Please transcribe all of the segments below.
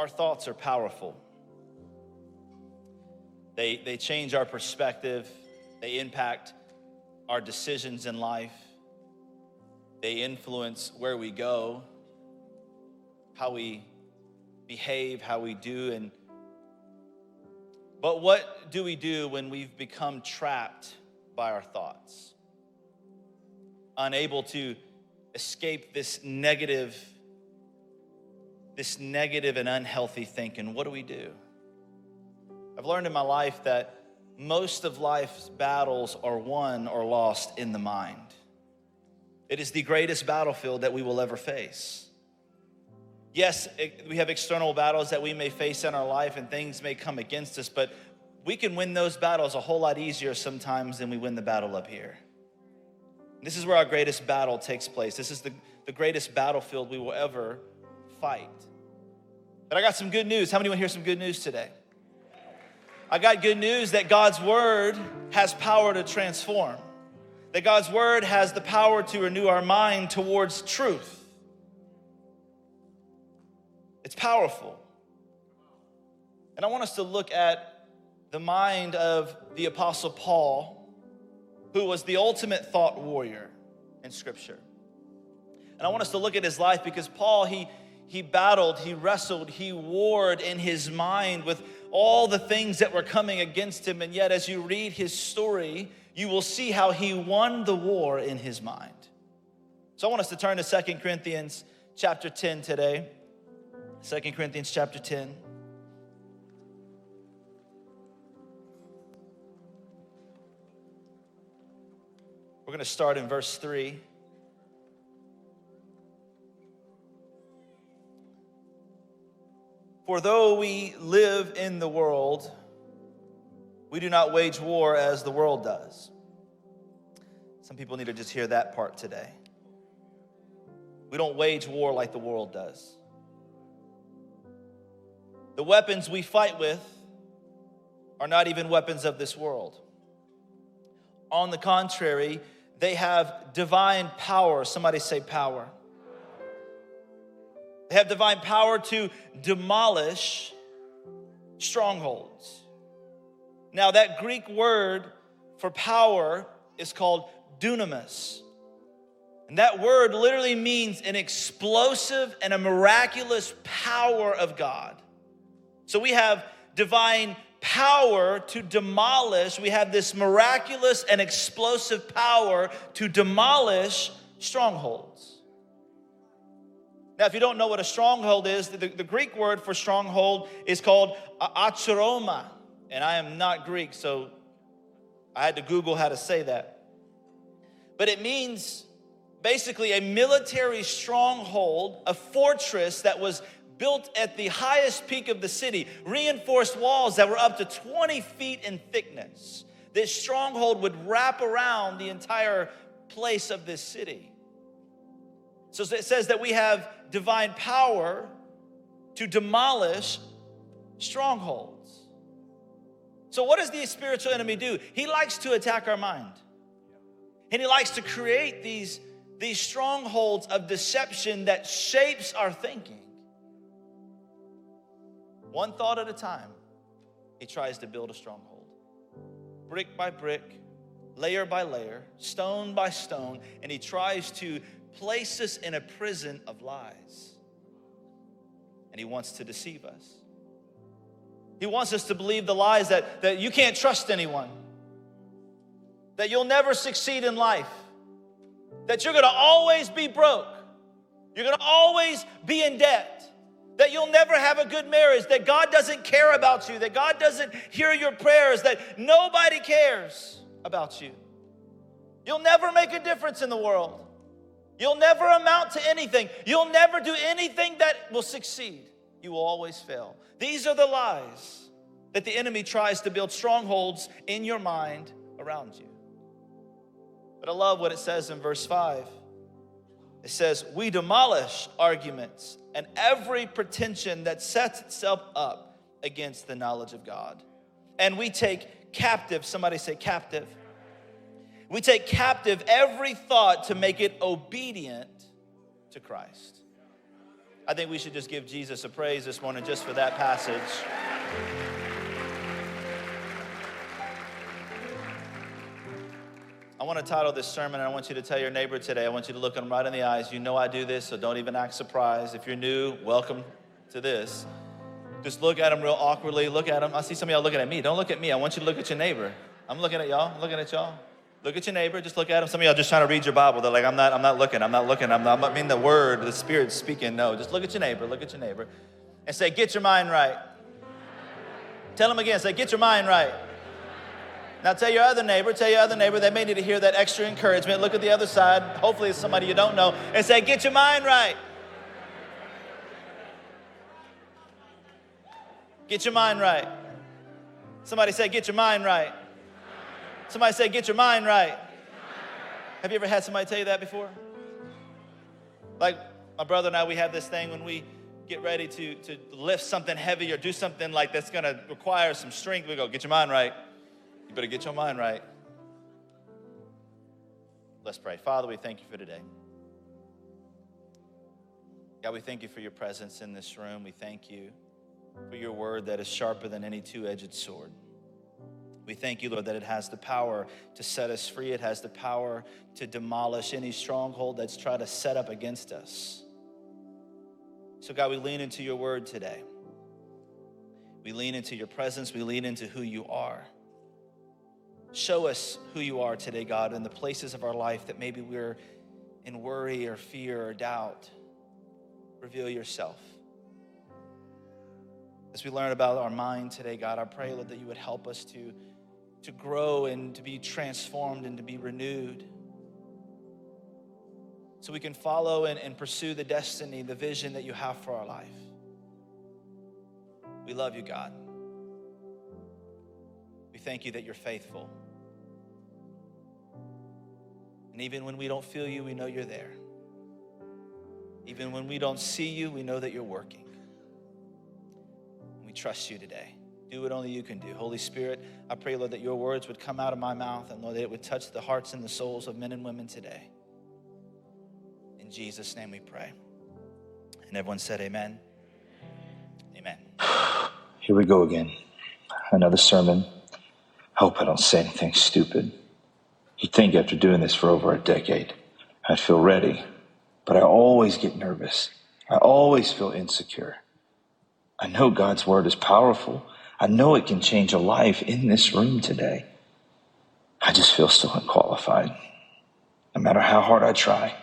Our thoughts are powerful. They, they change our perspective, they impact our decisions in life, they influence where we go, how we behave, how we do. And but what do we do when we've become trapped by our thoughts? Unable to escape this negative, this negative and unhealthy thinking. What do we do? I've learned in my life that most of life's battles are won or lost in the mind. It is the greatest battlefield that we will ever face. Yes, it, we have external battles that we may face in our life and things may come against us, but we can win those battles a whole lot easier sometimes than we win the battle up here. This is where our greatest battle takes place. This is the, the greatest battlefield we will ever fight. But I got some good news. How many want to hear some good news today? I got good news that God's word has power to transform, that God's word has the power to renew our mind towards truth. It's powerful. And I want us to look at the mind of the Apostle Paul, who was the ultimate thought warrior in Scripture. And I want us to look at his life because Paul, he, he battled, he wrestled, he warred in his mind with all the things that were coming against him. And yet, as you read his story, you will see how he won the war in his mind. So I want us to turn to Second Corinthians chapter 10 today. Second Corinthians chapter 10. We're going to start in verse 3. For though we live in the world, we do not wage war as the world does. Some people need to just hear that part today. We don't wage war like the world does. The weapons we fight with are not even weapons of this world. On the contrary, they have divine power. Somebody say power. They have divine power to demolish strongholds. Now, that Greek word for power is called dunamis. And that word literally means an explosive and a miraculous power of God. So we have divine power to demolish, we have this miraculous and explosive power to demolish strongholds. Now, if you don't know what a stronghold is, the, the Greek word for stronghold is called acharoma. And I am not Greek, so I had to Google how to say that. But it means basically a military stronghold, a fortress that was built at the highest peak of the city, reinforced walls that were up to 20 feet in thickness. This stronghold would wrap around the entire place of this city. So it says that we have divine power to demolish strongholds. So, what does the spiritual enemy do? He likes to attack our mind. And he likes to create these, these strongholds of deception that shapes our thinking. One thought at a time, he tries to build a stronghold. Brick by brick, layer by layer, stone by stone, and he tries to place us in a prison of lies. And he wants to deceive us. He wants us to believe the lies that, that you can't trust anyone, that you'll never succeed in life, that you're gonna always be broke, you're gonna always be in debt, that you'll never have a good marriage, that God doesn't care about you, that God doesn't hear your prayers, that nobody cares about you. You'll never make a difference in the world. You'll never amount to anything. You'll never do anything that will succeed. You will always fail. These are the lies that the enemy tries to build strongholds in your mind around you. But I love what it says in verse 5. It says, We demolish arguments and every pretension that sets itself up against the knowledge of God. And we take captive, somebody say captive we take captive every thought to make it obedient to Christ. I think we should just give Jesus a praise this morning just for that passage. I want to title this sermon, and I want you to tell your neighbor today, I want you to look them right in the eyes. You know I do this, so don't even act surprised. If you're new, welcome to this. Just look at them real awkwardly. Look at them. I see some of y'all looking at me. Don't look at me. I want you to look at your neighbor. I'm looking at y'all. I'm looking at y'all. Look at your neighbor. Just look at him. Some of y'all just trying to read your Bible. They're like, I'm not. I'm not looking. I'm not looking. I'm not. I mean the word, the Spirit speaking. No, just look at your neighbor. Look at your neighbor, and say, "Get your mind right." Tell him again. Say, "Get your mind right." Now tell your other neighbor, tell your other neighbor, they may need to hear that extra encouragement. Look at the other side. Hopefully it's somebody you don't know and say, get your mind right. Get your mind right. Somebody say, get your mind right. Somebody say, get your mind right. Have you ever had somebody tell you that before? Like my brother and I, we have this thing when we get ready to, to lift something heavy or do something like that's gonna require some strength, we go, get your mind right. You better get your mind right. Let's pray. Father, we thank you for today. God, we thank you for your presence in this room. We thank you for your word that is sharper than any two edged sword. We thank you, Lord, that it has the power to set us free. It has the power to demolish any stronghold that's tried to set up against us. So, God, we lean into your word today. We lean into your presence. We lean into who you are. Show us who you are today, God, in the places of our life that maybe we're in worry or fear or doubt. Reveal yourself. As we learn about our mind today, God, I pray, Lord, that you would help us to, to grow and to be transformed and to be renewed. So we can follow and, and pursue the destiny, the vision that you have for our life. We love you, God. We thank you that you're faithful. And even when we don't feel you, we know you're there. Even when we don't see you, we know that you're working. We trust you today. Do what only you can do. Holy Spirit, I pray, Lord, that your words would come out of my mouth and, Lord, that it would touch the hearts and the souls of men and women today. In Jesus' name we pray. And everyone said, Amen. Amen. Here we go again. Another sermon. I hope I don't say anything stupid. You'd think after doing this for over a decade, I'd feel ready, but I always get nervous. I always feel insecure. I know God's word is powerful. I know it can change a life in this room today. I just feel so unqualified. No matter how hard I try,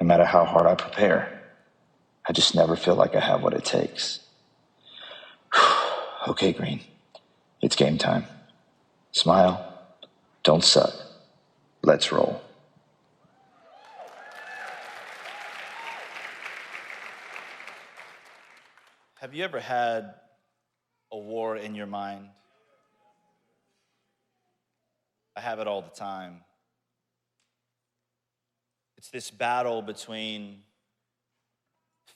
no matter how hard I prepare, I just never feel like I have what it takes. okay, Green, it's game time. Smile, don't suck. Let's roll. Have you ever had a war in your mind? I have it all the time. It's this battle between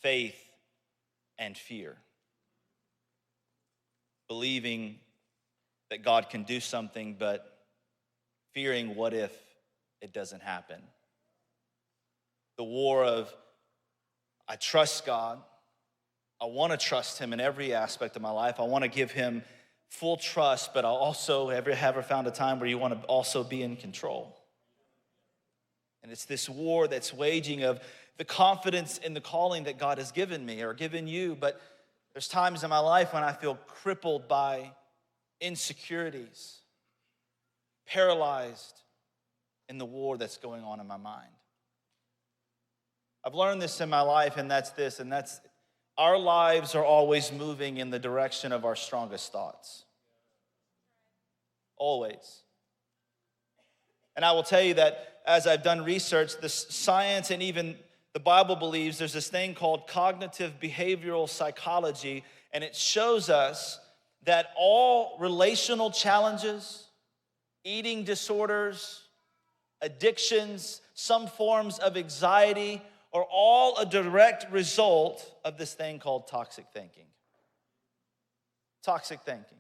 faith and fear. Believing that God can do something, but fearing what if it doesn't happen. The war of, I trust God. I want to trust Him in every aspect of my life. I want to give Him full trust, but I also ever ever found a time where you want to also be in control. And it's this war that's waging of the confidence in the calling that God has given me or given you. But there's times in my life when I feel crippled by insecurities, paralyzed in the war that's going on in my mind. I've learned this in my life, and that's this, and that's our lives are always moving in the direction of our strongest thoughts. Always. And I will tell you that as I've done research, the science and even the Bible believes there's this thing called cognitive behavioral psychology, and it shows us that all relational challenges, eating disorders, addictions, some forms of anxiety are all a direct result of this thing called toxic thinking. Toxic thinking.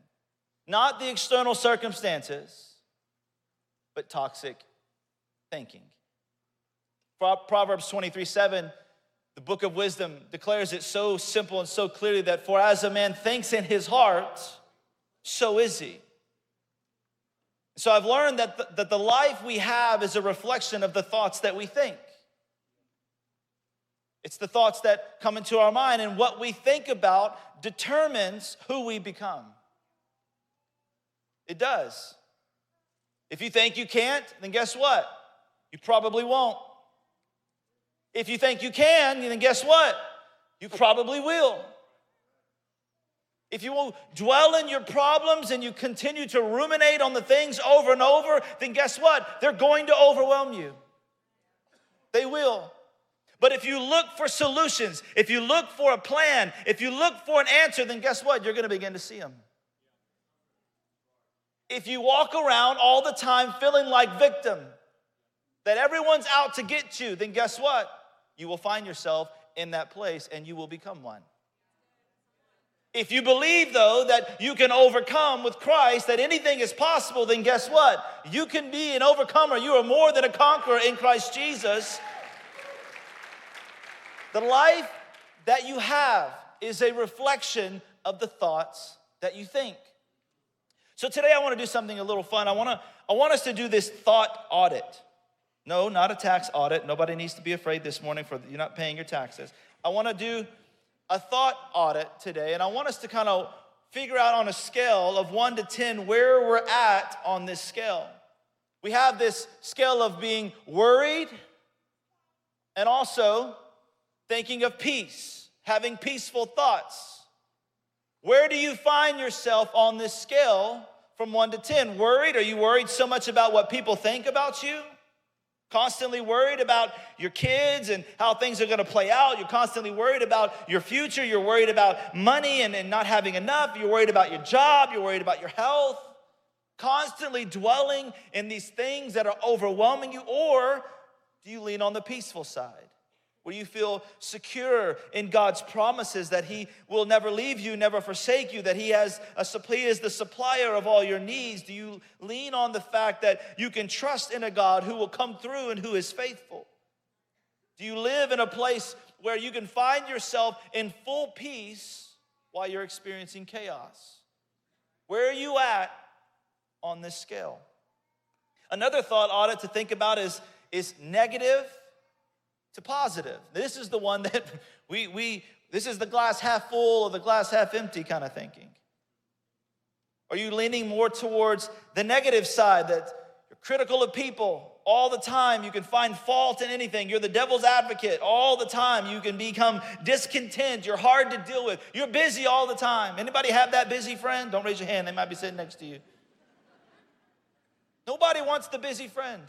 Not the external circumstances, but toxic thinking. Proverbs 23 7 The book of wisdom declares it so simple and so clearly that for as a man thinks in his heart, so is he. So I've learned that the, that the life we have is a reflection of the thoughts that we think. It's the thoughts that come into our mind, and what we think about determines who we become. It does. If you think you can't, then guess what? You probably won't. If you think you can, then guess what? You probably will. If you will dwell in your problems and you continue to ruminate on the things over and over, then guess what? They're going to overwhelm you. They will. But if you look for solutions, if you look for a plan, if you look for an answer, then guess what? You're going to begin to see them. If you walk around all the time feeling like victim, that everyone's out to get you, then guess what? You will find yourself in that place and you will become one. If you believe, though, that you can overcome with Christ, that anything is possible, then guess what? You can be an overcomer. You are more than a conqueror in Christ Jesus. The life that you have is a reflection of the thoughts that you think. So today I want to do something a little fun. I want to I want us to do this thought audit. No, not a tax audit. Nobody needs to be afraid this morning for you're not paying your taxes. I want to do a thought audit today, and I want us to kind of figure out on a scale of one to 10 where we're at on this scale. We have this scale of being worried and also thinking of peace, having peaceful thoughts. Where do you find yourself on this scale from one to 10? Worried? Are you worried so much about what people think about you? Constantly worried about your kids and how things are gonna play out. You're constantly worried about your future. You're worried about money and, and not having enough. You're worried about your job. You're worried about your health. Constantly dwelling in these things that are overwhelming you. Or do you lean on the peaceful side? Where you feel secure in God's promises that He will never leave you, never forsake you, that He has a He is the supplier of all your needs? Do you lean on the fact that you can trust in a God who will come through and who is faithful? Do you live in a place where you can find yourself in full peace while you're experiencing chaos? Where are you at on this scale? Another thought audit to think about is, is negative to positive. This is the one that we, we this is the glass half full or the glass half empty kind of thinking. Are you leaning more towards the negative side that you're critical of people all the time? You can find fault in anything. You're the devil's advocate all the time. You can become discontent. You're hard to deal with. You're busy all the time. Anybody have that busy friend? Don't raise your hand. They might be sitting next to you. Nobody wants the busy friend.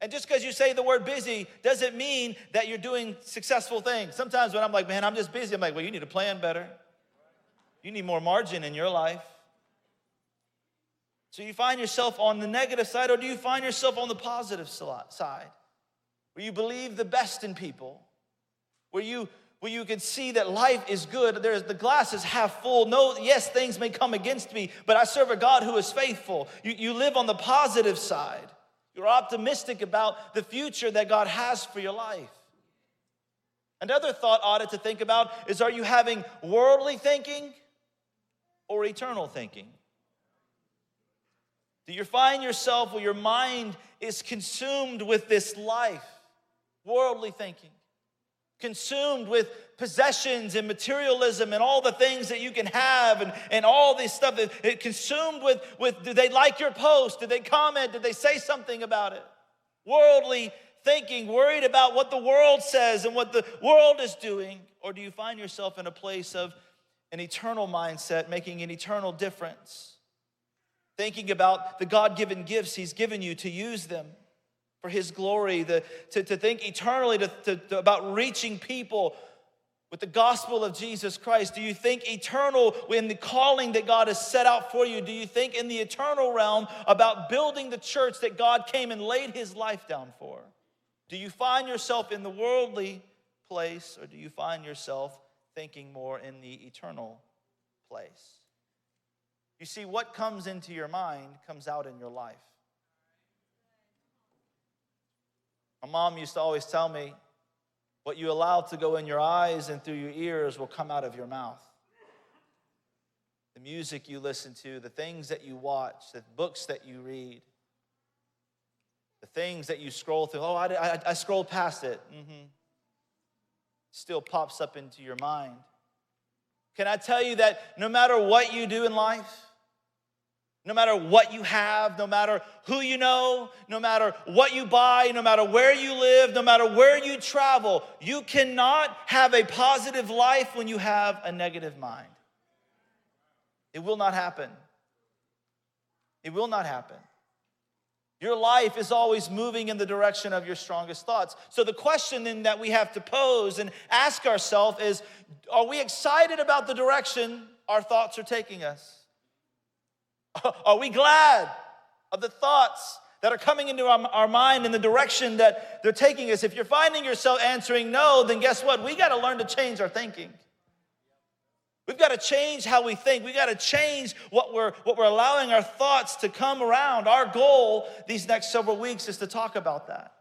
And just because you say the word busy doesn't mean that you're doing successful things. Sometimes when I'm like, man, I'm just busy, I'm like, well, you need to plan better. You need more margin in your life. So you find yourself on the negative side, or do you find yourself on the positive side? Where you believe the best in people, where you where you can see that life is good. There's the glass is half full. No, yes, things may come against me, but I serve a God who is faithful. You, you live on the positive side. You're optimistic about the future that God has for your life. Another thought audit to think about is are you having worldly thinking or eternal thinking? Do you find yourself where your mind is consumed with this life, worldly thinking? Consumed with possessions and materialism and all the things that you can have and, and all this stuff that it consumed with, with did they like your post? Did they comment? Did they say something about it? Worldly thinking worried about what the world says and what the world is doing? Or do you find yourself in a place of an eternal mindset making an eternal difference? Thinking about the god-given gifts he's given you to use them for his glory, the, to, to think eternally to, to, to, about reaching people with the gospel of Jesus Christ? Do you think eternal in the calling that God has set out for you? Do you think in the eternal realm about building the church that God came and laid his life down for? Do you find yourself in the worldly place or do you find yourself thinking more in the eternal place? You see, what comes into your mind comes out in your life. My mom used to always tell me, What you allow to go in your eyes and through your ears will come out of your mouth. The music you listen to, the things that you watch, the books that you read, the things that you scroll through. Oh, I, I, I scrolled past it. Mm-hmm. Still pops up into your mind. Can I tell you that no matter what you do in life, no matter what you have, no matter who you know, no matter what you buy, no matter where you live, no matter where you travel, you cannot have a positive life when you have a negative mind. It will not happen. It will not happen. Your life is always moving in the direction of your strongest thoughts. So, the question then that we have to pose and ask ourselves is Are we excited about the direction our thoughts are taking us? Are we glad of the thoughts that are coming into our, our mind in the direction that they're taking us? If you're finding yourself answering no, then guess what? We got to learn to change our thinking. We've got to change how we think. We've got to change what we're, what we're allowing our thoughts to come around. Our goal these next several weeks is to talk about that,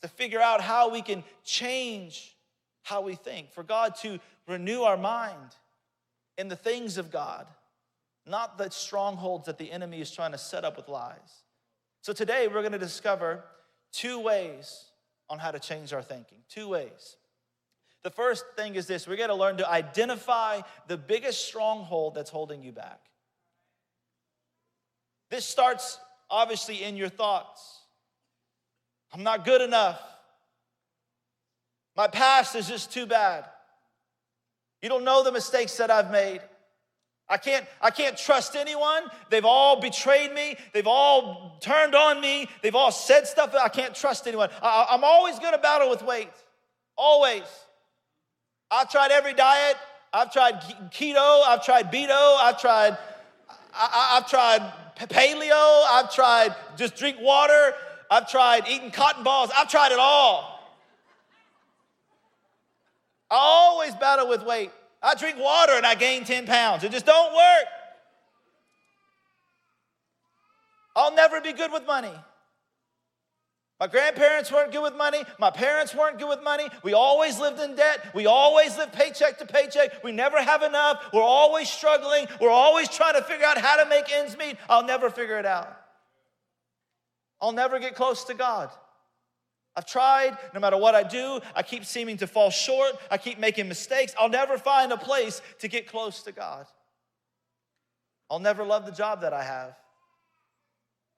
to figure out how we can change how we think, for God to renew our mind in the things of God, not the strongholds that the enemy is trying to set up with lies. So today we're going to discover two ways on how to change our thinking. Two ways. The first thing is this we're going to learn to identify the biggest stronghold that's holding you back. This starts obviously in your thoughts. I'm not good enough. My past is just too bad. You don't know the mistakes that I've made. I can't, I can't trust anyone. They've all betrayed me. They've all turned on me. They've all said stuff. I can't trust anyone. I, I'm always going to battle with weight. Always. I've tried every diet. I've tried keto. I've tried beto. I've tried, I, have tried paleo. I've tried just drink water. I've tried eating cotton balls. I've tried it all. I always battle with weight. I drink water and I gain 10 pounds. It just don't work. I'll never be good with money. My grandparents weren't good with money. My parents weren't good with money. We always lived in debt. We always lived paycheck to paycheck. We never have enough. We're always struggling. We're always trying to figure out how to make ends meet. I'll never figure it out. I'll never get close to God. I've tried, no matter what I do, I keep seeming to fall short. I keep making mistakes. I'll never find a place to get close to God. I'll never love the job that I have.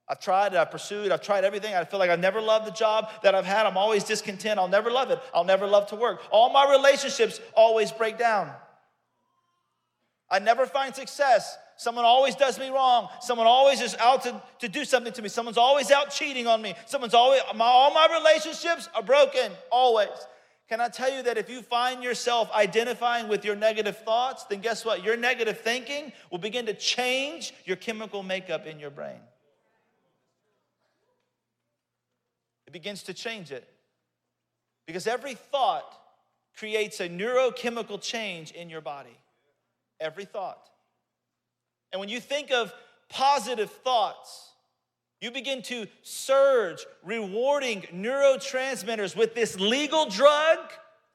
I've tried, I've pursued, I've tried everything. I feel like I've never loved the job that I've had. I'm always discontent. I'll never love it. I'll never love to work. All my relationships always break down. I never find success. Someone always does me wrong. Someone always is out to, to do something to me. Someone's always out cheating on me. Someone's always, my, all my relationships are broken, always. Can I tell you that if you find yourself identifying with your negative thoughts, then guess what? Your negative thinking will begin to change your chemical makeup in your brain. it begins to change it. Because every thought creates a neurochemical change in your body. Every thought. And when you think of positive thoughts, you begin to surge rewarding neurotransmitters with this legal drug.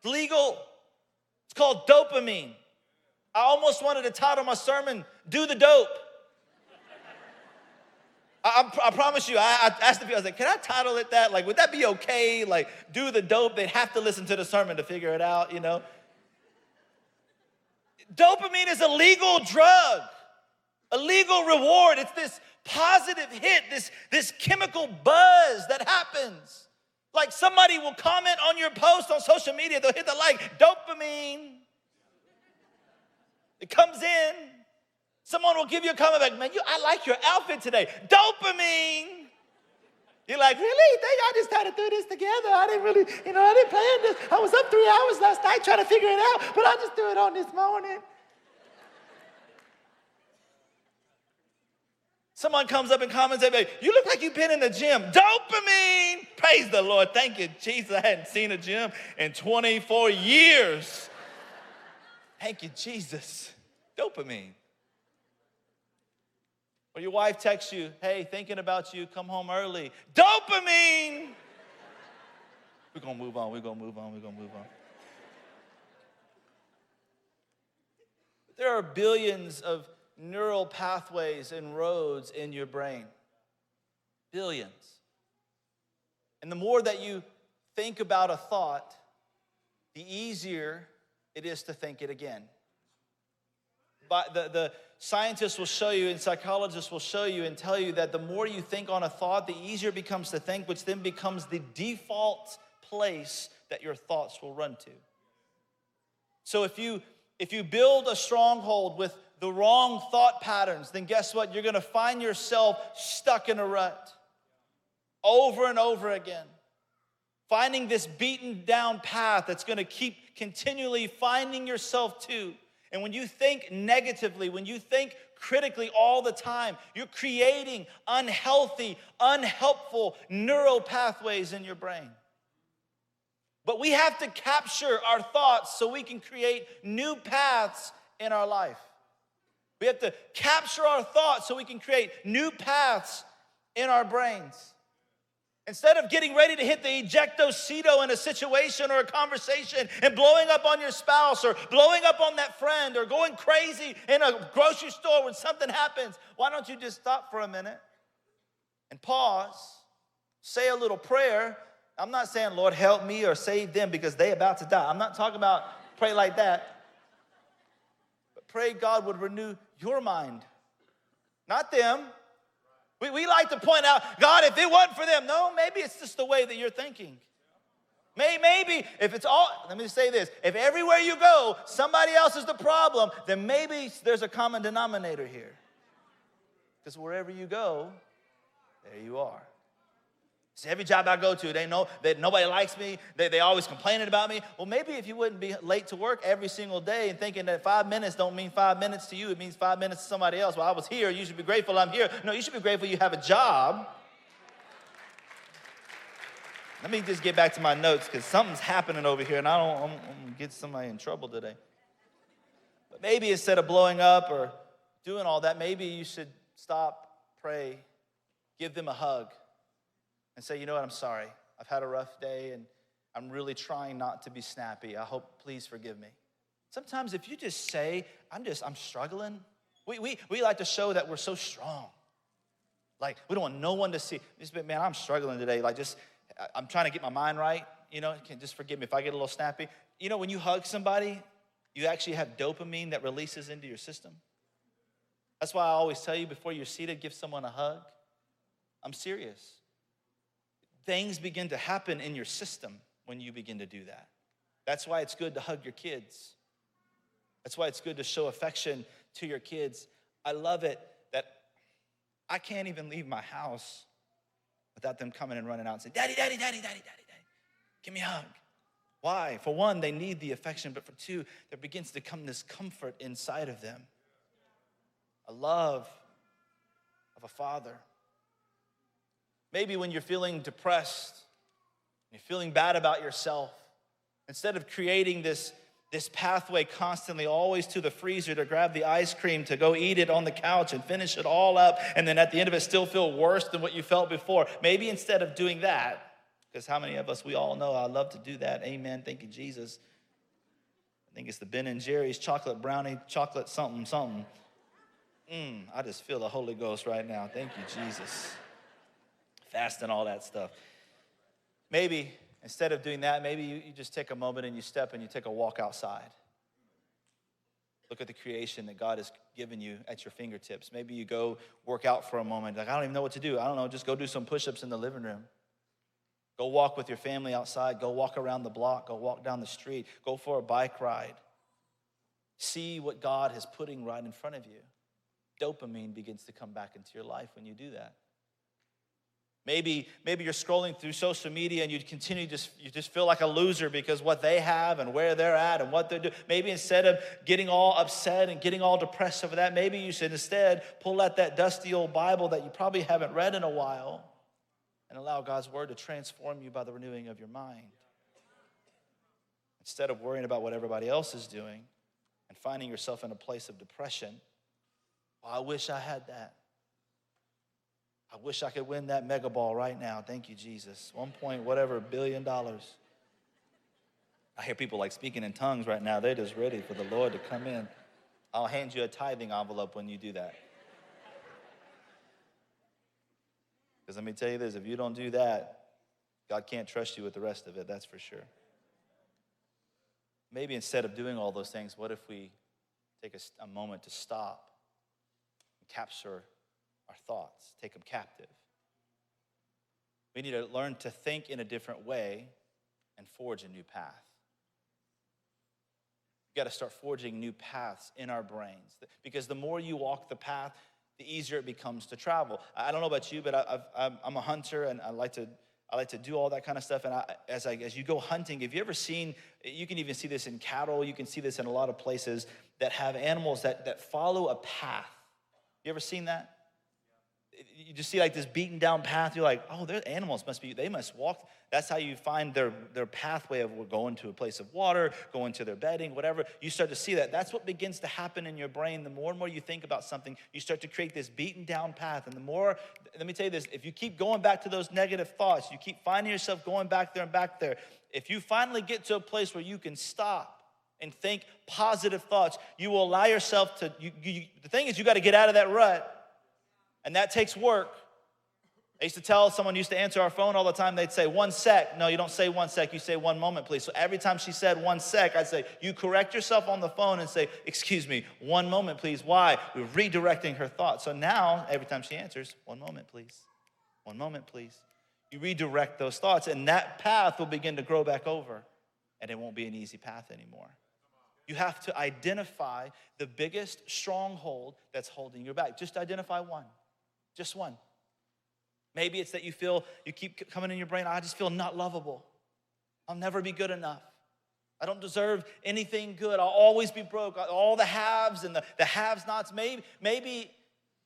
Legal. It's called dopamine. I almost wanted to title my sermon, Do the Dope. I, I, promise you, I, I, asked the people, I was like, can I title it that? Like, would that be okay? Like, do the dope? They'd have to listen to the sermon to figure it out, you know? Dopamine is a legal drug, a legal reward. It's this positive hit, this, this chemical buzz that happens. Like somebody will comment on your post on social media, they'll hit the like, dopamine. It comes in. Someone will give you a comment like, man, you, I like your outfit today. Dopamine. You're like, really? They, I just tried to do this together. I didn't really, you know, I didn't plan this. I was up three hours last night trying to figure it out, but I just do it on this morning. Someone comes up and comments, and you look like you've been in the gym. Dopamine. Praise the Lord. Thank you, Jesus. I hadn't seen a gym in 24 years. Thank you, Jesus. Dopamine. Or your wife texts you, hey, thinking about you, come home early. Dopamine! We're gonna move on, we're gonna move on, we're gonna move on. There are billions of neural pathways and roads in your brain. Billions. And the more that you think about a thought, the easier it is to think it again. But the, the scientists will show you and psychologists will show you and tell you that the more you think on a thought, the easier it becomes to think, which then becomes the default place that your thoughts will run to. So if you if you build a stronghold with the wrong thought patterns, then guess what? You're gonna find yourself stuck in a rut over and over again. Finding this beaten down path that's gonna keep continually finding yourself to. And when you think negatively, when you think critically all the time, you're creating unhealthy, unhelpful neural pathways in your brain. But we have to capture our thoughts so we can create new paths in our life. We have to capture our thoughts so we can create new paths in our brains. Instead of getting ready to hit the ejectocito in a situation or a conversation and blowing up on your spouse or blowing up on that friend or going crazy in a grocery store when something happens, why don't you just stop for a minute and pause, say a little prayer? I'm not saying, Lord, help me or save them because they're about to die. I'm not talking about pray like that. Pray God would renew your mind, not them. We, we like to point out, God, if it wasn't for them, no, maybe it's just the way that you're thinking. Maybe if it's all, let me say this if everywhere you go, somebody else is the problem, then maybe there's a common denominator here. Because wherever you go, there you are. See, every job I go to, they know that nobody likes me. They, they always complaining about me. Well, maybe if you wouldn't be late to work every single day and thinking that five minutes don't mean five minutes to you, it means five minutes to somebody else. Well, I was here. You should be grateful I'm here. No, you should be grateful you have a job. Let me just get back to my notes because something's happening over here and I don't I'm, I'm gonna get somebody in trouble today. But maybe instead of blowing up or doing all that, maybe you should stop, pray, give them a hug and say, you know what, I'm sorry. I've had a rough day and I'm really trying not to be snappy. I hope, please forgive me. Sometimes if you just say, I'm just, I'm struggling, we, we, we like to show that we're so strong. Like, we don't want no one to see. Just, man, I'm struggling today. Like, just, I'm trying to get my mind right. You know, can just forgive me if I get a little snappy. You know, when you hug somebody, you actually have dopamine that releases into your system. That's why I always tell you before you're seated, give someone a hug. I'm serious things begin to happen in your system when you begin to do that. That's why it's good to hug your kids. That's why it's good to show affection to your kids. I love it that I can't even leave my house without them coming and running out and saying, Daddy, Daddy, Daddy, Daddy, Daddy, Daddy, give me a hug. Why? For one, they need the affection, but for two, there begins to come this comfort inside of them a love of a father. Maybe when you're feeling depressed, you're feeling bad about yourself, instead of creating this, this pathway constantly always to the freezer to grab the ice cream, to go eat it on the couch and finish it all up, and then at the end of it still feel worse than what you felt before, maybe instead of doing that, because how many of us, we all know I love to do that. Amen. Thank you, Jesus. I think it's the Ben and Jerry's chocolate brownie, chocolate something, something. Mm, I just feel the Holy Ghost right now. Thank you, Jesus fast and all that stuff. Maybe instead of doing that, maybe you, you just take a moment and you step and you take a walk outside. Look at the creation that God has given you at your fingertips. Maybe you go work out for a moment. Like, I don't even know what to do. I don't know. Just go do some push ups in the living room. Go walk with your family outside. Go walk around the block. Go walk down the street. Go for a bike ride. See what God is putting right in front of you. Dopamine begins to come back into your life when you do that. Maybe, maybe you're scrolling through social media and you continue just you just feel like a loser because what they have and where they're at and what they're doing. Maybe instead of getting all upset and getting all depressed over that, maybe you should instead pull out that dusty old Bible that you probably haven't read in a while and allow God's word to transform you by the renewing of your mind. Instead of worrying about what everybody else is doing and finding yourself in a place of depression, well, I wish I had that. I wish I could win that mega ball right now. Thank you, Jesus. One point, whatever, billion dollars. I hear people like speaking in tongues right now. They're just ready for the Lord to come in. I'll hand you a tithing envelope when you do that. Because let me tell you this if you don't do that, God can't trust you with the rest of it, that's for sure. Maybe instead of doing all those things, what if we take a, a moment to stop and capture our thoughts, take them captive? We need to learn to think in a different way and forge a new path. You got to start forging new paths in our brains because the more you walk the path, the easier it becomes to travel. I don't know about you, but I, am a hunter and I like to I like to do all that kind of stuff. And I, as I, as you go hunting, have you ever seen? You can even see this in cattle. You can see this in a lot of places that have animals that that follow a path. You ever seen that? You just see like this beaten down path. You're like, oh, their animals must be, they must walk. That's how you find their, their pathway of going to a place of water, going to their bedding, whatever. You start to see that. That's what begins to happen in your brain. The more and more you think about something, you start to create this beaten down path. And the more, let me tell you this, if you keep going back to those negative thoughts, you keep finding yourself going back there and back there, if you finally get to a place where you can stop and think positive thoughts, you will allow yourself to, you, you, the thing is, you got to get out of that rut and that takes work. I used to tell someone used to answer our phone all the time, they'd say, one sec. No, you don't say one sec, you say one moment, please. So every time she said one sec, I'd say, you correct yourself on the phone and say, excuse me, one moment, please. Why? We're redirecting her thoughts. So now, every time she answers, one moment, please. One moment, please. You redirect those thoughts, and that path will begin to grow back over, and it won't be an easy path anymore. You have to identify the biggest stronghold that's holding you back. Just identify one. Just one. Maybe it's that you feel, you keep coming in your brain, I just feel not lovable. I'll never be good enough. I don't deserve anything good. I'll always be broke. All the haves and the, the haves nots. Maybe, maybe,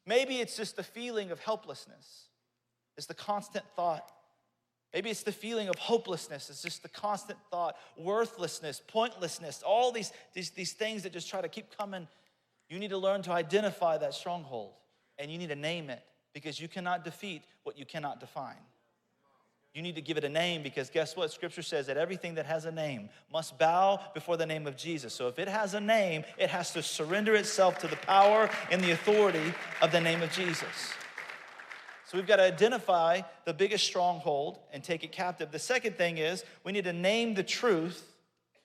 maybe it's just the feeling of helplessness. It's the constant thought. Maybe it's the feeling of hopelessness. It's just the constant thought, worthlessness, pointlessness, all these, these, these things that just try to keep coming. You need to learn to identify that stronghold and you need to name it because you cannot defeat what you cannot define. You need to give it a name because guess what? Scripture says that everything that has a name must bow before the name of Jesus. So if it has a name, it has to surrender itself to the power and the authority of the name of Jesus. So we've got to identify the biggest stronghold and take it captive. The second thing is we need to name the truth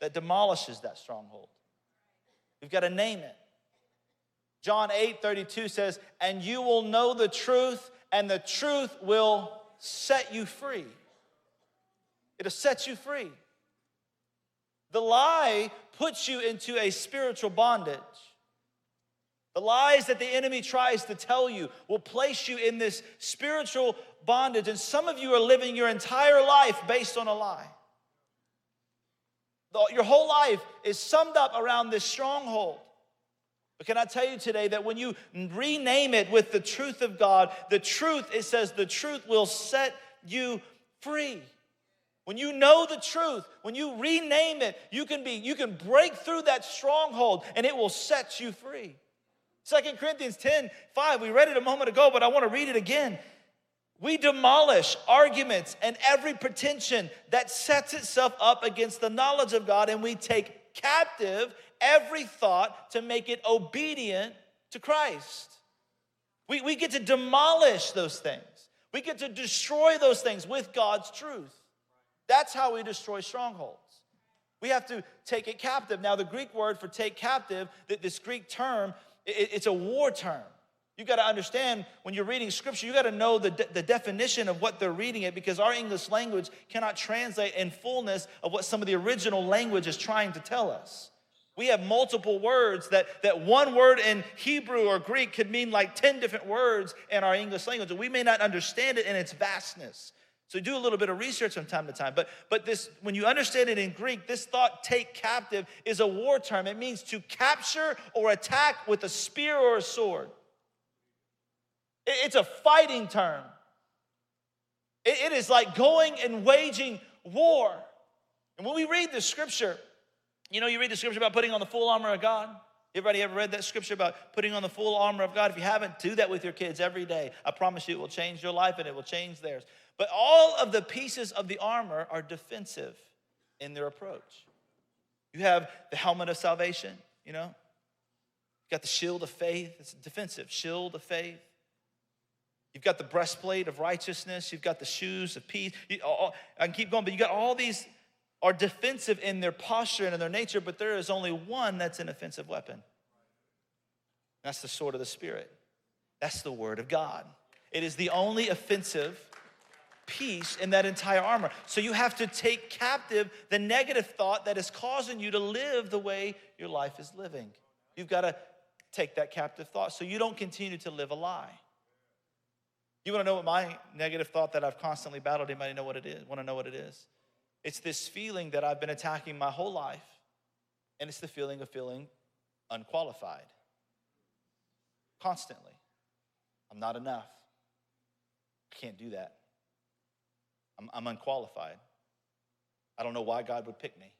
that demolishes that stronghold. We've got to name it. John 8 32 says, And you will know the truth, and the truth will set you free. It'll set you free. The lie puts you into a spiritual bondage. The lies that the enemy tries to tell you will place you in this spiritual bondage. And some of you are living your entire life based on a lie. Your whole life is summed up around this stronghold. But can I tell you today that when you rename it with the truth of God, the truth, it says the truth will set you free. When you know the truth, when you rename it, you can be you can break through that stronghold and it will set you free. Second Corinthians 10, 5, we read it a moment ago, but I want to read it again. We demolish arguments and every pretension that sets itself up against the knowledge of God, and we take captive every thought to make it obedient to Christ. We, we get to demolish those things, we get to destroy those things with God's truth. That's how we destroy strongholds. We have to take it captive. Now, the Greek word for take captive, this Greek term, it's a war term. You got to understand when you're reading scripture, you got to know the, de- the definition of what they're reading it because our English language cannot translate in fullness of what some of the original language is trying to tell us. We have multiple words that, that one word in Hebrew or Greek could mean like 10 different words in our English language, and we may not understand it in its vastness. So do a little bit of research from time to time. But, but this, when you understand it in Greek, this thought take captive is a war term. It means to capture or attack with a spear or a sword. It's a fighting term. It, is like going and waging war. And when we read the scripture, you know, you read the scripture about putting on the full armor of God. Everybody ever read that scripture about putting on the full armor of God? If you haven't, do that with your kids every day. I promise you it will change your life and it will change theirs. But all of the pieces of the armor are defensive in their approach. You have the helmet of salvation, you know? You got the shield of faith, it's defensive, shield of faith. You've got the breastplate of righteousness. You've got the shoes of peace. You, all, I can keep going, but you got all these are defensive in their posture and in their nature, but there is only one that's an offensive weapon. That's the sword of the Spirit. That's the word of God. It is the only offensive piece in that entire armor. So you have to take captive the negative thought that is causing you to live the way your life is living. You've got to take that captive thought so you don't continue to live a lie. You want to know what my negative thought that I've constantly battled? Anybody know what it is? Want to know what it is? It's this feeling that I've been attacking my whole life, and it's the feeling of feeling unqualified. Constantly. I'm not enough. I can't do that. I'm, I'm unqualified. I don't know why God would pick me.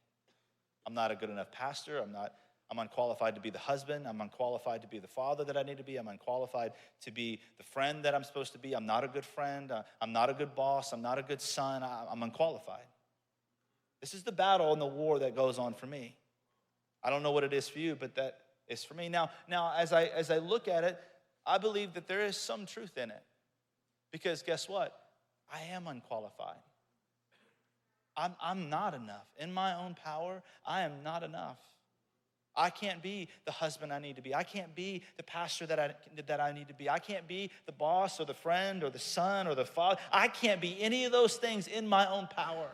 I'm not a good enough pastor. I'm not I'm unqualified to be the husband. I'm unqualified to be the father that I need to be. I'm unqualified to be the friend that I'm supposed to be. I'm not a good friend. I'm not a good boss. I'm not a good son. I'm unqualified. This is the battle and the war that goes on for me. I don't know what it is for you, but that is for me. Now, now as I as I look at it, I believe that there is some truth in it. Because guess what? I am unqualified. I'm, I'm not enough. In my own power, I am not enough. I can't be the husband I need to be. I can't be the pastor that I, that I need to be. I can't be the boss or the friend or the son or the father. I can't be any of those things in my own power.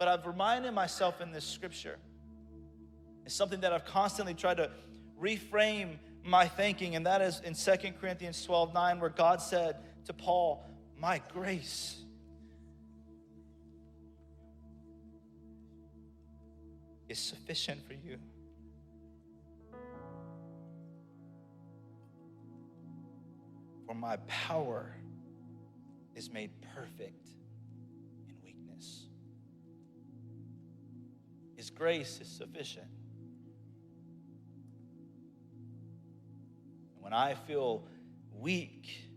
But I've reminded myself in this scripture, it's something that I've constantly tried to reframe my thinking, and that is in 2 Corinthians 12 9, where God said to Paul, My grace is sufficient for you. For my power is made perfect grace is sufficient. When I feel weak,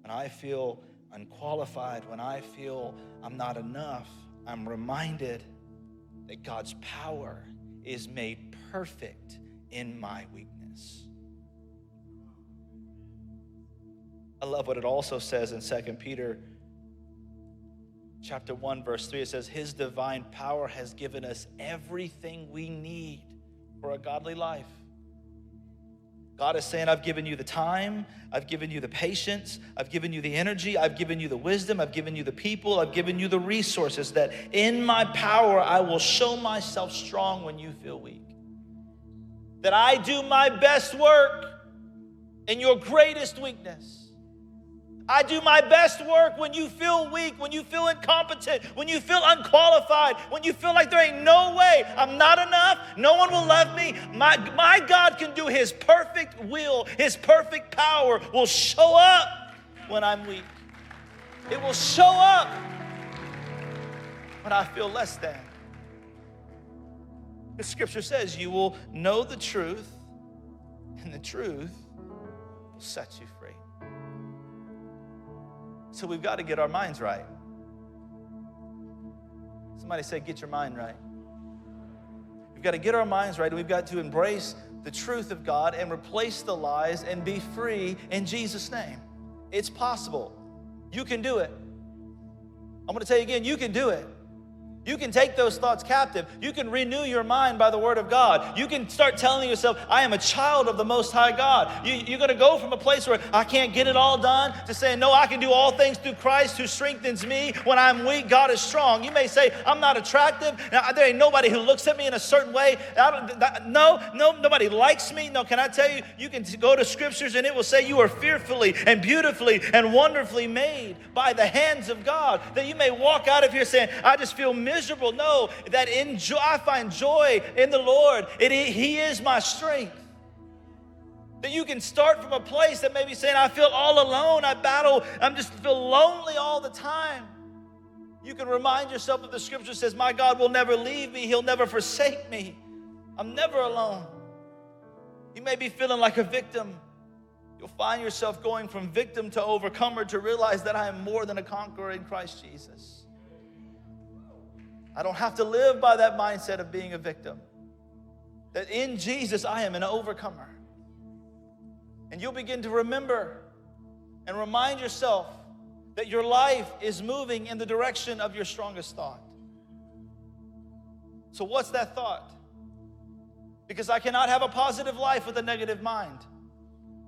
when I feel unqualified, when I feel I'm not enough, I'm reminded that God's power is made perfect in my weakness. I love what it also says in 2 Peter chapter 1 verse 3 it says his divine power has given us everything we need for a godly life God is saying, I've given you the time, I've given you the patience, I've given you the energy, I've given you the wisdom, I've given you the people, I've given you the resources that in my power I will show myself strong when you feel weak. That I do my best work in your greatest weakness. I do my best work when you feel weak, when you feel incompetent, when you feel unqualified, when you feel like there ain't no way, I'm not enough, no one will love me. My, my God can do His perfect will, His perfect power will show up when I'm weak. It will show up when I feel less than. The scripture says, You will know the truth, and the truth will set you free. So we've got to get our minds right. Somebody said, get your mind right. We've got to get our minds right, we've got to embrace the truth of God and replace the lies and be free in Jesus' name. It's possible. You can do it. I'm going to tell you again, you can do it. You can take those thoughts captive. You can renew your mind by the word of God. You can start telling yourself, I am a child of the Most High God. You, you're going to go from a place where I can't get it all done to saying, No, I can do all things through Christ who strengthens me. When I'm weak, God is strong. You may say, I'm not attractive. Now, there ain't nobody who looks at me in a certain way. no, no, nobody likes me. No, can I tell you, you can go to scriptures and it will say you are fearfully and beautifully and wonderfully made by the hands of God. That you may walk out of here saying, I just feel miserable miserable. No, that in joy, I find joy in the Lord. It, he is my strength. That you can start from a place that may be saying, I feel all alone, I battle, I'm just feel lonely all the time. You can remind yourself that the scripture says, My God will never leave me, He'll never forsake me. I'm never alone. You may be feeling like a victim. You'll find yourself going from victim to overcomer to realize that I am more than a conqueror in Christ Jesus. I don't have to live by that mindset of being a victim. That in Jesus, I am an overcomer. And you'll begin to remember and remind yourself that your life is moving in the direction of your strongest thought. So, what's that thought? Because I cannot have a positive life with a negative mind.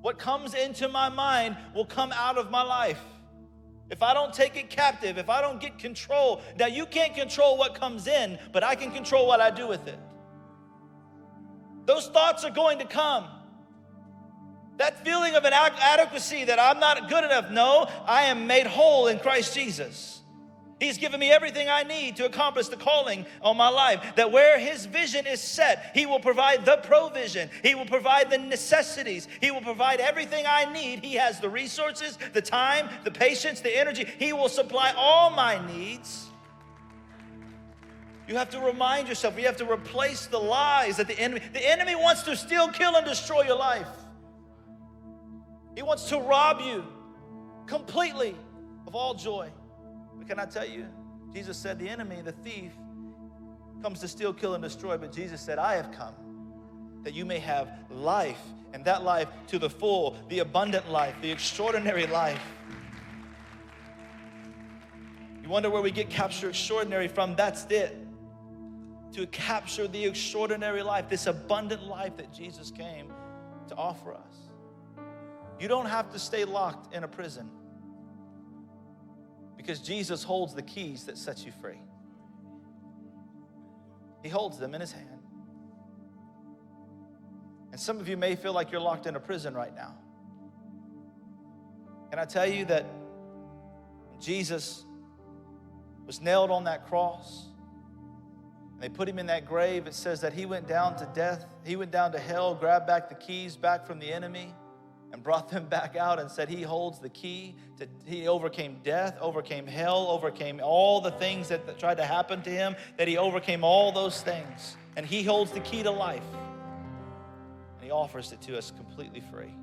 What comes into my mind will come out of my life. If I don't take it captive, if I don't get control, now you can't control what comes in, but I can control what I do with it. Those thoughts are going to come. That feeling of inadequacy that I'm not good enough. No, I am made whole in Christ Jesus. He's given me everything I need to accomplish the calling on my life. That where His vision is set, He will provide the provision, He will provide the necessities, He will provide everything I need. He has the resources, the time, the patience, the energy. He will supply all my needs. You have to remind yourself, you have to replace the lies that the enemy, the enemy wants to steal, kill, and destroy your life. He wants to rob you completely of all joy. But can I tell you, Jesus said, the enemy, the thief, comes to steal, kill, and destroy. But Jesus said, I have come that you may have life, and that life to the full, the abundant life, the extraordinary life. You wonder where we get capture extraordinary from? That's it. To capture the extraordinary life, this abundant life that Jesus came to offer us. You don't have to stay locked in a prison because Jesus holds the keys that set you free. He holds them in his hand. And some of you may feel like you're locked in a prison right now. Can I tell you that Jesus was nailed on that cross? And they put him in that grave. It says that he went down to death, he went down to hell, grabbed back the keys back from the enemy and brought them back out and said he holds the key to he overcame death overcame hell overcame all the things that, that, tried to happen to him that he overcame all those things and he holds the key to life. And he offers it to us completely free.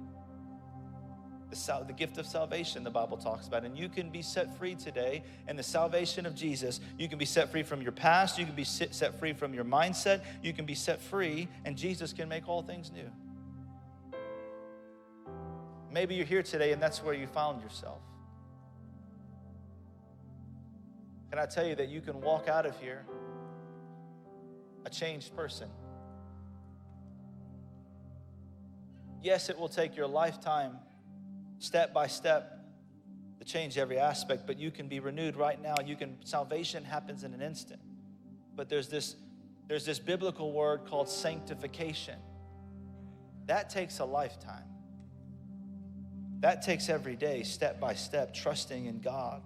The, the gift of salvation the bible talks about and you can be set free today in the salvation of jesus. You can be set free from your past. You can be set free from your mindset. You can be set free and jesus can make all things new Maybe you're here today and that's where you found yourself. Can I tell you that you can walk out of here a changed person? Yes, it will take your lifetime, step by step, to change every aspect, but you can be renewed right now. You can salvation happens in an instant. But there's this there's this biblical word called sanctification. That takes a lifetime. That takes every day, step by step, trusting in God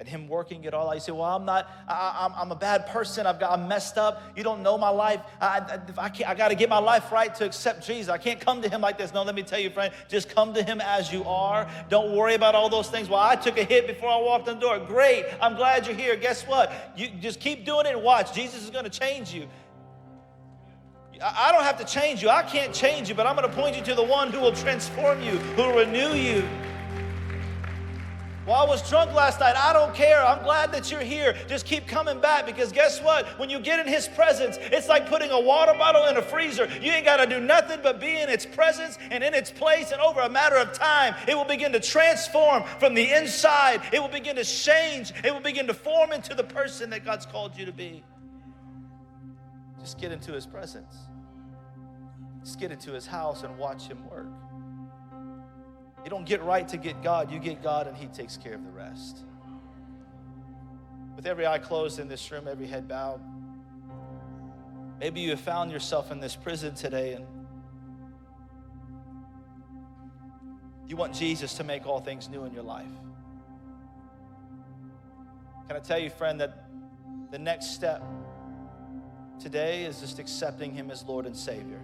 and Him working it all out. You say, Well, I'm not, I, am a bad person. I've got, I'm messed up. You don't know my life. I, I, I, I got to get my life right to accept Jesus. I can't come to Him like this. No, let me tell you, friend, just come to Him as you are. Don't worry about all those things. Well, I took a hit before I walked in the door. Great. I'm glad you're here. Guess what? You just keep doing it and watch. Jesus is going to change you. I don't have to change you. I can't change you, but I'm going to point you to the one who will transform you, who will renew you. Well, I was drunk last night. I don't care. I'm glad that you're here. Just keep coming back because guess what? When you get in His presence, it's like putting a water bottle in a freezer. You ain't got to do nothing but be in its presence and in its place. And over a matter of time, it will begin to transform from the inside. It will begin to change. It will begin to form into the person that God's called you to be. Just get into His presence. Get into his house and watch him work. You don't get right to get God, you get God and he takes care of the rest. With every eye closed in this room, every head bowed, maybe you have found yourself in this prison today and you want Jesus to make all things new in your life. Can I tell you, friend, that the next step today is just accepting him as Lord and Savior?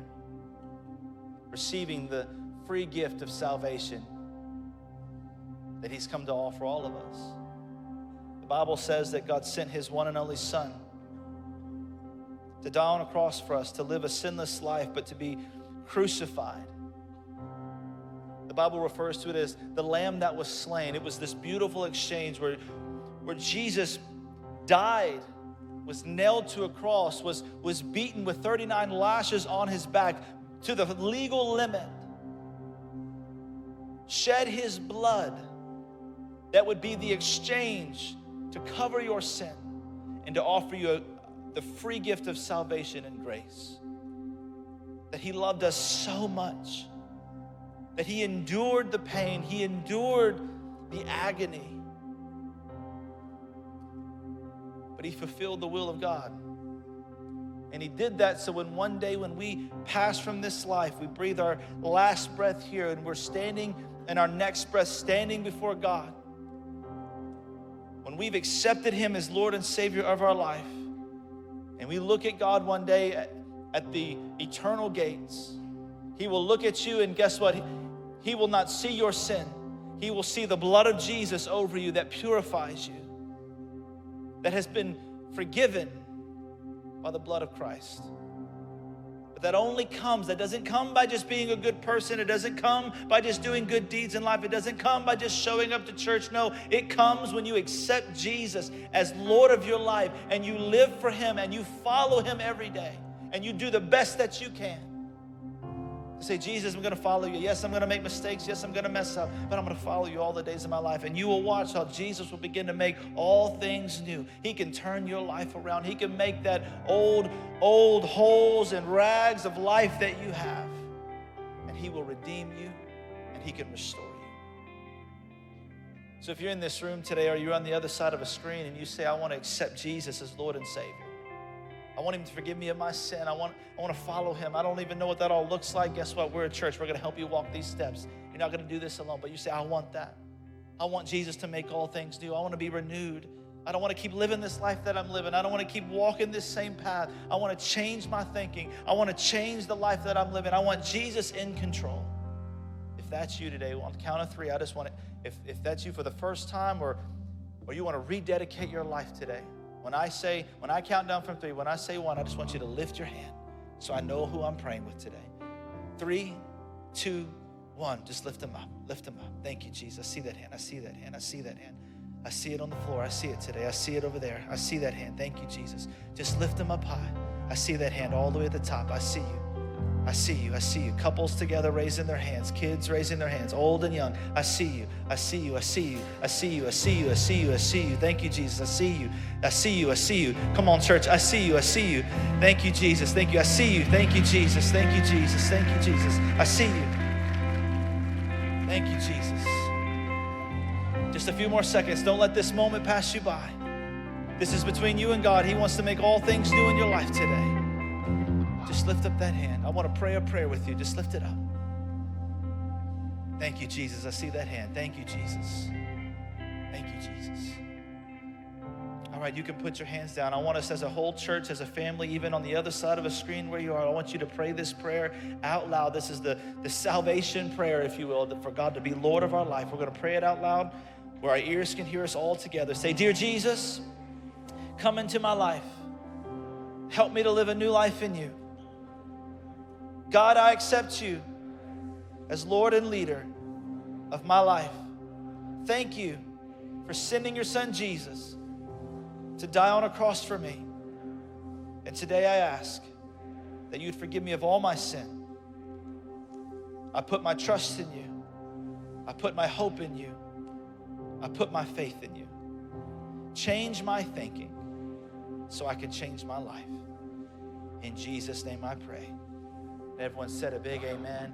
Receiving the free gift of salvation that He's come to offer all of us. The Bible says that God sent His one and only Son to die on a cross for us, to live a sinless life, but to be crucified. The Bible refers to it as the lamb that was slain. It was this beautiful exchange where, where Jesus died was nailed to a cross, was, was beaten with 39 lashes on his back to the legal limit, shed his blood that would be the exchange to cover your sin and to offer you a, the free gift of salvation and grace. That he loved us so much, that he endured the pain, he endured the agony, but he fulfilled the will of God. And he did that so when one day when we pass from this life, we breathe our last breath here and we're standing in our next breath, standing before God. When we've accepted him as Lord and Savior of our life, and we look at God one day at, at the eternal gates, he will look at you and guess what? He will not see your sin. He will see the blood of Jesus over you that purifies you, that has been forgiven by the blood of Christ. But that only comes, that doesn't come by just being a good person. It doesn't come by just doing good deeds in life. It doesn't come by just showing up to church. No, it comes when you accept Jesus as Lord of your life and you live for Him and you follow Him every day and you do the best that you can. Say, Jesus, I'm going to follow you. Yes, I'm going to make mistakes. Yes, I'm going to mess up, but I'm going to follow you all the days of my life. And you will watch how Jesus will begin to make all things new. He can turn your life around. He can make that old, old holes and rags of life that you have. And He will redeem you and He can restore you. So if you're in this room today or you're on the other side of a screen and you say, I want to accept Jesus as Lord and Savior. I want him to forgive me of my sin. I want, I want to follow him. I don't even know what that all looks like. Guess what? We're a church. We're going to help you walk these steps. You're not going to do this alone, but you say, I want that. I want Jesus to make all things new. I want to be renewed. I don't want to keep living this life that I'm living. I don't want to keep walking this same path. I want to change my thinking. I want to change the life that I'm living. I want Jesus in control. If that's you today, on the count of three, I just want to, if, if that's you for the first time or, or you want to rededicate your life today, when I say, when I count down from three, when I say one, I just want you to lift your hand so I know who I'm praying with today. Three, two, one. Just lift them up. Lift them up. Thank you, Jesus. I see that hand. I see that hand. I see that hand. I see it on the floor. I see it today. I see it over there. I see that hand. Thank you, Jesus. Just lift them up high. I see that hand all the way at the top. I see you. I see you. I see you. Couples together raising their hands, kids raising their hands, old and young. I see you. I see you. I see you. I see you. I see you. I see you. I see you. Thank you, Jesus. I see you. I see you. I see you. Come on, church. I see you. I see you. Thank you, Jesus. Thank you. I see you. Thank you, Jesus. Thank you, Jesus. Thank you, Jesus. I see you. Thank you, Jesus. Just a few more seconds. Don't let this moment pass you by. This is between you and God. He wants to make all things new in your life today. Just lift up that hand. I want to pray a prayer with you. Just lift it up. Thank you, Jesus. I see that hand. Thank you, Jesus. Thank you, Jesus. All right, you can put your hands down. I want us as a whole church, as a family, even on the other side of a screen where you are, I want you to pray this prayer out loud. This is the, the salvation prayer, if you will, for God to be Lord of our life. We're going to pray it out loud where our ears can hear us all together. Say, Dear Jesus, come into my life. Help me to live a new life in you. God, I accept you as Lord and leader of my life. Thank you for sending your son Jesus to die on a cross for me. And today I ask that you'd forgive me of all my sin. I put my trust in you. I put my hope in you. I put my faith in you. Change my thinking so I can change my life. In Jesus' name I pray. Everyone said a big amen.